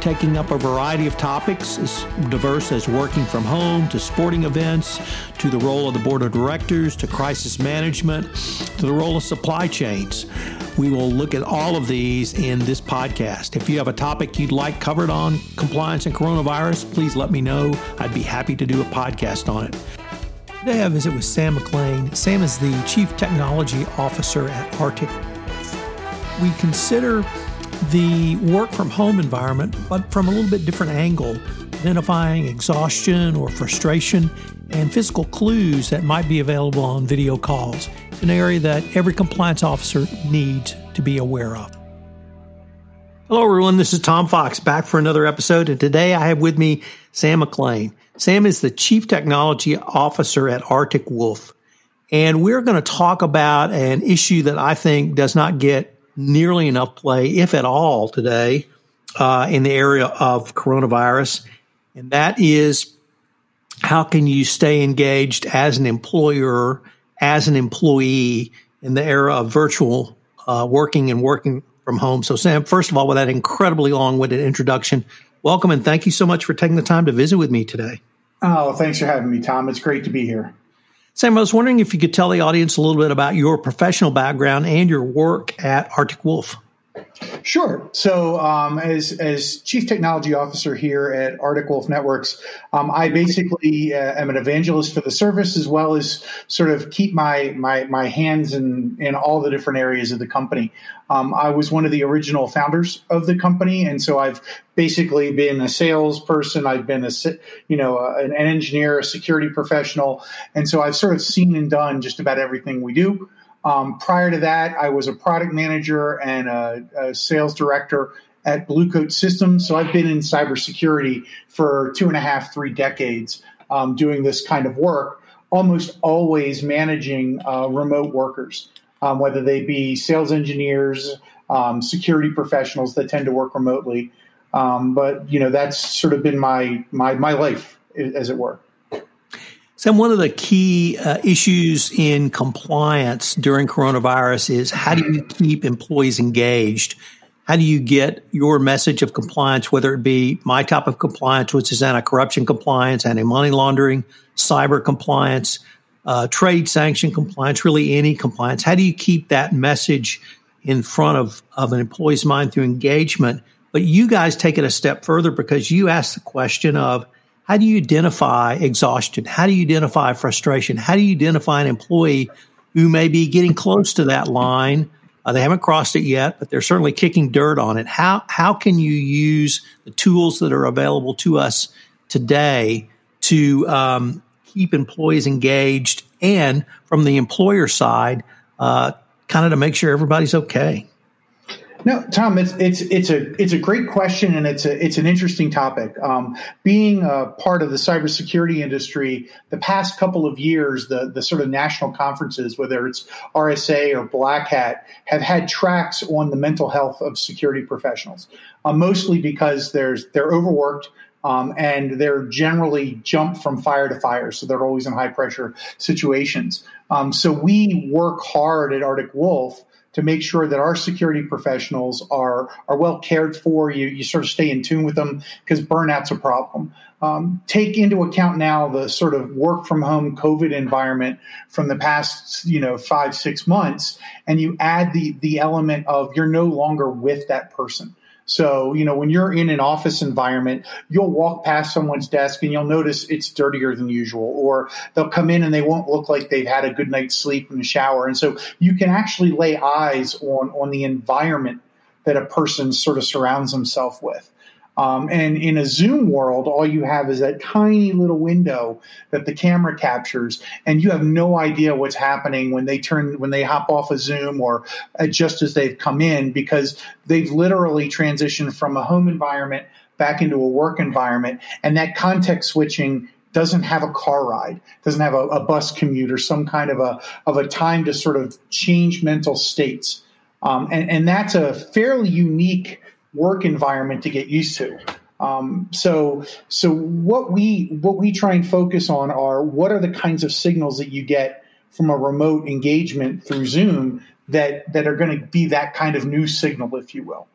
taking up a variety of topics as diverse as working from home to sporting events to the role of the board of directors to crisis management to the role of supply chains. We will look at all of these in this podcast. If you have a topic you'd like covered on compliance and coronavirus, please let me know. I'd be happy to do a podcast on it. Today I visit with Sam McLane. Sam is the Chief Technology Officer at Arctic. We consider the work from home environment, but from a little bit different angle, identifying exhaustion or frustration and physical clues that might be available on video calls. It's an area that every compliance officer needs to be aware of. Hello, everyone. This is Tom Fox back for another episode. And today I have with me Sam McLane. Sam is the Chief Technology Officer at Arctic Wolf. And we're going to talk about an issue that I think does not get nearly enough play, if at all, today uh, in the area of coronavirus. And that is how can you stay engaged as an employer, as an employee in the era of virtual uh, working and working from home? So, Sam, first of all, with that incredibly long winded introduction, welcome and thank you so much for taking the time to visit with me today. Oh, thanks for having me, Tom. It's great to be here. Sam, I was wondering if you could tell the audience a little bit about your professional background and your work at Arctic Wolf. Sure. So, um, as as chief technology officer here at Arctic Wolf Networks, um, I basically uh, am an evangelist for the service, as well as sort of keep my my my hands in in all the different areas of the company. Um, I was one of the original founders of the company, and so I've basically been a salesperson. I've been a you know an engineer, a security professional, and so I've sort of seen and done just about everything we do. Um, prior to that, I was a product manager and a, a sales director at Blue Coat Systems. So I've been in cybersecurity for two and a half, three decades um, doing this kind of work, almost always managing uh, remote workers, um, whether they be sales engineers, um, security professionals that tend to work remotely. Um, but you know that's sort of been my my my life, as it were. Sam, one of the key uh, issues in compliance during coronavirus is how do you keep employees engaged? How do you get your message of compliance, whether it be my type of compliance, which is anti-corruption compliance, anti-money laundering, cyber compliance, uh, trade sanction compliance, really any compliance? How do you keep that message in front of, of an employee's mind through engagement? But you guys take it a step further because you ask the question of – how do you identify exhaustion? How do you identify frustration? How do you identify an employee who may be getting close to that line? Uh, they haven't crossed it yet, but they're certainly kicking dirt on it. How how can you use the tools that are available to us today to um, keep employees engaged and from the employer side, uh, kind of to make sure everybody's okay? No, Tom, it's it's it's a it's a great question and it's a it's an interesting topic. Um, being a part of the cybersecurity industry, the past couple of years, the the sort of national conferences, whether it's RSA or Black Hat, have had tracks on the mental health of security professionals, uh, mostly because there's they're overworked. Um, and they're generally jump from fire to fire, so they're always in high pressure situations. Um, so we work hard at Arctic Wolf to make sure that our security professionals are are well cared for. You you sort of stay in tune with them because burnout's a problem. Um, take into account now the sort of work from home COVID environment from the past you know five six months, and you add the the element of you're no longer with that person. So, you know, when you're in an office environment, you'll walk past someone's desk and you'll notice it's dirtier than usual, or they'll come in and they won't look like they've had a good night's sleep in the shower. And so you can actually lay eyes on, on the environment that a person sort of surrounds himself with. Um, and in a Zoom world, all you have is that tiny little window that the camera captures, and you have no idea what's happening when they turn when they hop off a Zoom or uh, just as they've come in because they've literally transitioned from a home environment back into a work environment, and that context switching doesn't have a car ride, doesn't have a, a, bus commute or some kind of a of a time to sort of change mental states. Um, and, and that's a fairly unique work environment to get used to. Um, so, so what we what we try and focus on are what are the kinds of signals that you get from a remote engagement through Zoom that that are going to be that kind of new signal, if you will.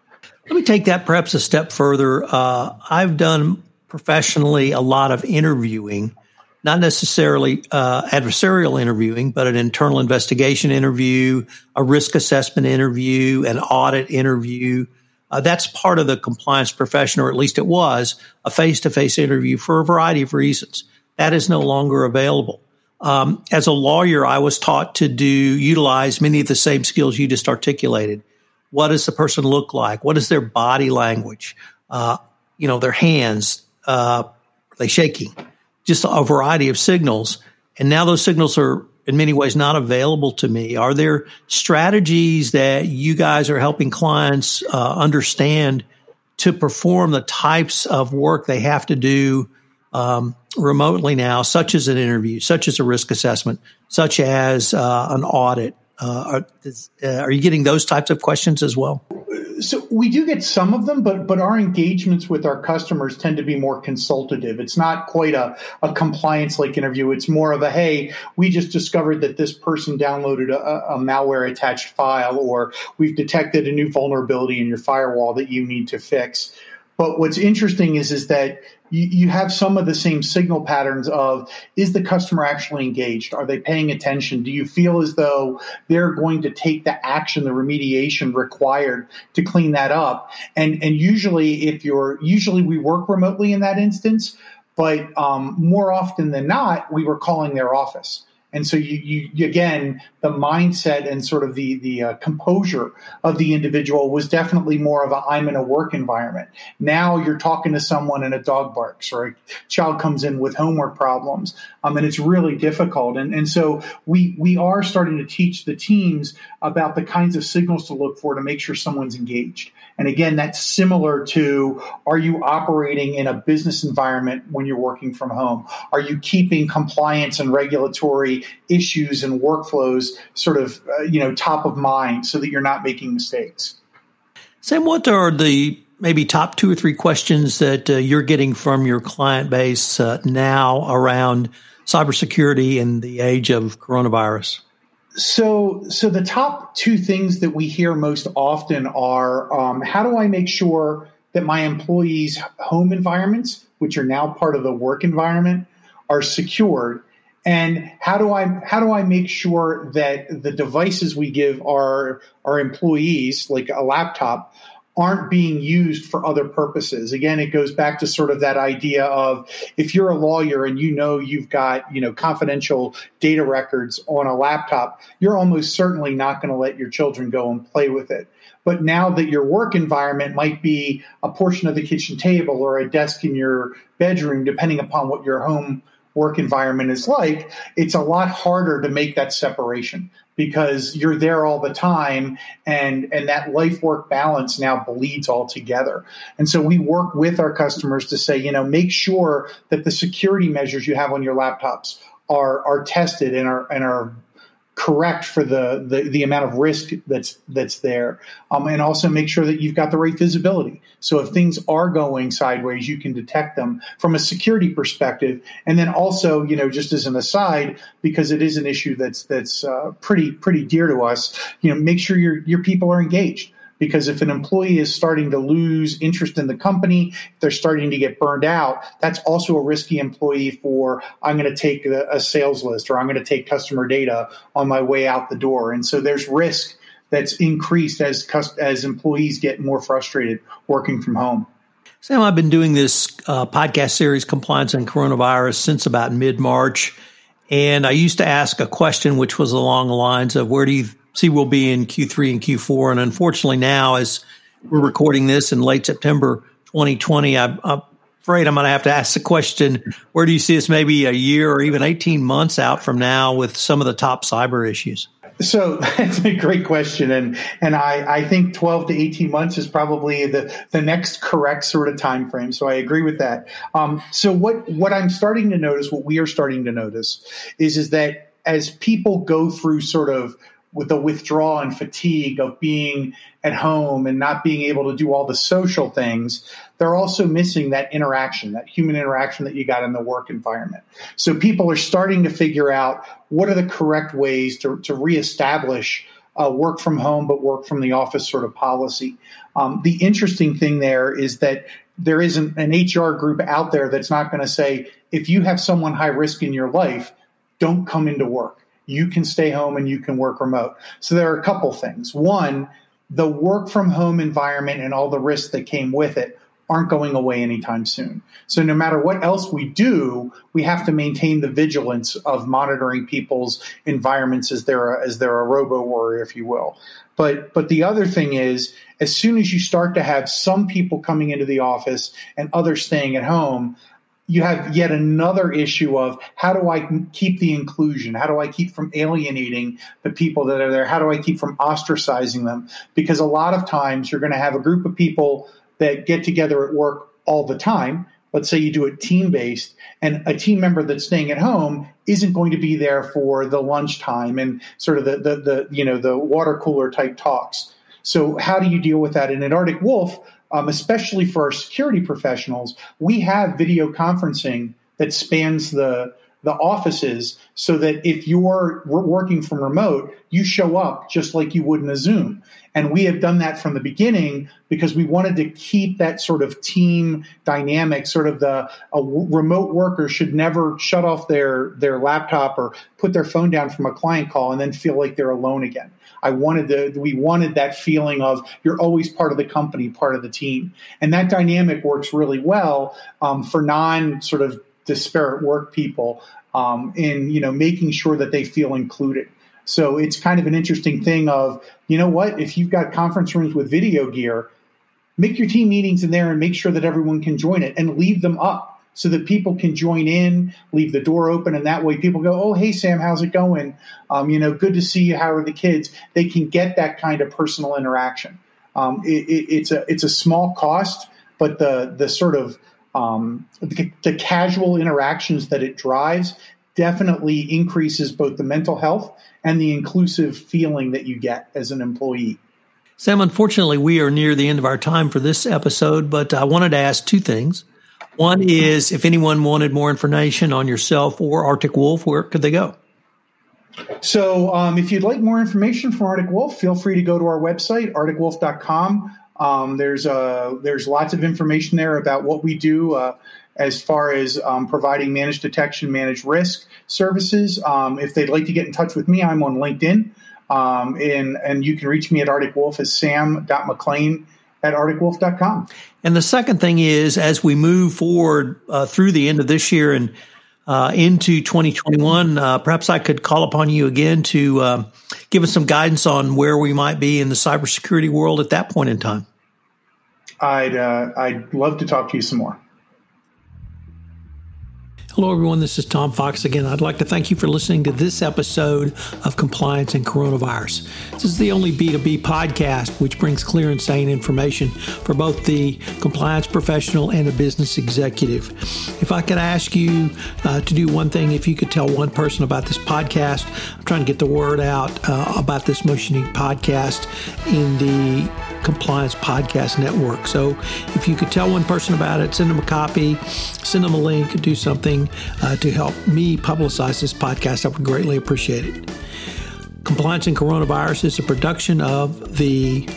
Let me take that perhaps a step further. Uh, I've done professionally a lot of interviewing, not necessarily uh, adversarial interviewing, but an internal investigation interview, a risk assessment interview, an audit interview. Uh, that's part of the compliance profession, or at least it was a face to face interview for a variety of reasons. That is no longer available. Um, as a lawyer, I was taught to do utilize many of the same skills you just articulated. What does the person look like? What is their body language? Uh, you know, their hands, uh, are they shaking? Just a variety of signals. And now those signals are in many ways not available to me. Are there strategies that you guys are helping clients uh, understand to perform the types of work they have to do um, remotely now, such as an interview, such as a risk assessment, such as uh, an audit? Uh, are, uh, are you getting those types of questions as well? So we do get some of them, but but our engagements with our customers tend to be more consultative. It's not quite a, a compliance like interview. It's more of a hey, we just discovered that this person downloaded a, a malware attached file, or we've detected a new vulnerability in your firewall that you need to fix. But what's interesting is is that you, you have some of the same signal patterns of is the customer actually engaged? Are they paying attention? Do you feel as though they're going to take the action, the remediation required to clean that up? And and usually, if you're usually we work remotely in that instance, but um, more often than not, we were calling their office. And so you, you, again, the mindset and sort of the the uh, composure of the individual was definitely more of a I'm in a work environment. Now you're talking to someone and a dog barks or a child comes in with homework problems, um, and it's really difficult. And and so we we are starting to teach the teams about the kinds of signals to look for to make sure someone's engaged. And again, that's similar to are you operating in a business environment when you're working from home? Are you keeping compliance and regulatory issues and workflows sort of uh, you know top of mind so that you're not making mistakes? Sam, what are the maybe top two or three questions that uh, you're getting from your client base uh, now around cybersecurity in the age of coronavirus? So, so the top two things that we hear most often are um, how do I make sure that my employees' home environments, which are now part of the work environment, are secured, and how do I how do I make sure that the devices we give our our employees, like a laptop, aren't being used for other purposes. Again, it goes back to sort of that idea of if you're a lawyer and you know you've got, you know, confidential data records on a laptop, you're almost certainly not going to let your children go and play with it. But now that your work environment might be a portion of the kitchen table or a desk in your bedroom, depending upon what your home work environment is like, it's a lot harder to make that separation because you're there all the time and and that life work balance now bleeds all together. And so we work with our customers to say you know make sure that the security measures you have on your laptops are are tested and are and are correct for the, the, the amount of risk that's that's there, um, and also make sure that you've got the right visibility. So if things are going sideways, you can detect them from a security perspective, and then also, you know, just as an aside, because it is an issue that's that's uh, pretty pretty dear to us, you know, make sure your your people are engaged because if an employee is starting to lose interest in the company, if they're starting to get burned out, that's also a risky employee for I'm going to take a, a sales list or I'm going to take customer data on my way out the door. And so there's risk that's increased as as employees get more frustrated working from home. Sam, I've been doing this uh, podcast series, Compliance and Coronavirus, since about mid March. And I used to ask a question which was along the lines of where do you see we'll be in Q3 and Q4. And unfortunately, now as we're recording this in late September 2020, I, I'm afraid I'm going to have to ask the question where do you see us maybe a year or even 18 months out from now with some of the top cyber issues? So that's a great question, and and I, I think twelve to eighteen months is probably the the next correct sort of time frame. So I agree with that. Um, so what what I'm starting to notice, what we are starting to notice, is is that as people go through sort of with the withdrawal and fatigue of being at home and not being able to do all the social things, they're also missing that interaction, that human interaction that you got in the work environment. So people are starting to figure out what are the correct ways to, to reestablish uh, work from home, but work from the office sort of policy. Um, the interesting thing there is that there isn't an HR group out there that's not going to say, if you have someone high risk in your life, don't come into work you can stay home and you can work remote. So there are a couple things. One, the work from home environment and all the risks that came with it aren't going away anytime soon. So no matter what else we do, we have to maintain the vigilance of monitoring people's environments as they're a, as they're a robo warrior, if you will. But but the other thing is, as soon as you start to have some people coming into the office and others staying at home, you have yet another issue of how do I keep the inclusion? How do I keep from alienating the people that are there? How do I keep from ostracizing them? Because a lot of times you're going to have a group of people that get together at work all the time. Let's say you do it team based, and a team member that's staying at home isn't going to be there for the lunchtime and sort of the, the, the you know the water cooler type talks. So how do you deal with that? And at Arctic Wolf, um, especially for our security professionals, we have video conferencing that spans the the offices so that if you're working from remote, you show up just like you would in a Zoom. And we have done that from the beginning because we wanted to keep that sort of team dynamic, sort of the a remote worker should never shut off their, their laptop or put their phone down from a client call and then feel like they're alone again. I wanted the we wanted that feeling of you're always part of the company, part of the team, and that dynamic works really well um, for non sort of disparate work people um, in you know making sure that they feel included. So it's kind of an interesting thing of you know what if you've got conference rooms with video gear, make your team meetings in there and make sure that everyone can join it and leave them up so that people can join in, leave the door open, and that way people go, "Oh, hey Sam, how's it going? Um, you know, good to see you. How are the kids?" They can get that kind of personal interaction. Um, it, it, it's a it's a small cost, but the the sort of um, the, the casual interactions that it drives definitely increases both the mental health and the inclusive feeling that you get as an employee. Sam, unfortunately, we are near the end of our time for this episode, but I wanted to ask two things. One is if anyone wanted more information on yourself or Arctic Wolf, where could they go? So, um, if you'd like more information from Arctic Wolf, feel free to go to our website, arcticwolf.com. Um, there's uh, there's lots of information there about what we do uh, as far as um, providing managed detection, managed risk services. Um, if they'd like to get in touch with me, I'm on LinkedIn, um, and and you can reach me at Arctic Wolf as sam.mcclain at arcticwolf.com. And the second thing is, as we move forward uh, through the end of this year and uh, into 2021, uh, perhaps I could call upon you again to uh, give us some guidance on where we might be in the cybersecurity world at that point in time. I'd uh, I'd love to talk to you some more. Hello, everyone. This is Tom Fox again. I'd like to thank you for listening to this episode of Compliance and Coronavirus. This is the only B2B podcast which brings clear and sane information for both the compliance professional and the business executive. If I could ask you uh, to do one thing, if you could tell one person about this podcast, I'm trying to get the word out uh, about this Motion Unique podcast in the Compliance Podcast Network. So if you could tell one person about it, send them a copy, send them a link, do something uh, to help me publicize this podcast, I would greatly appreciate it. Compliance and Coronavirus is a production of the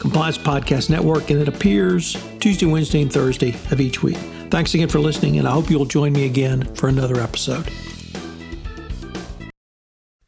Compliance Podcast Network, and it appears Tuesday, Wednesday, and Thursday of each week. Thanks again for listening, and I hope you'll join me again for another episode.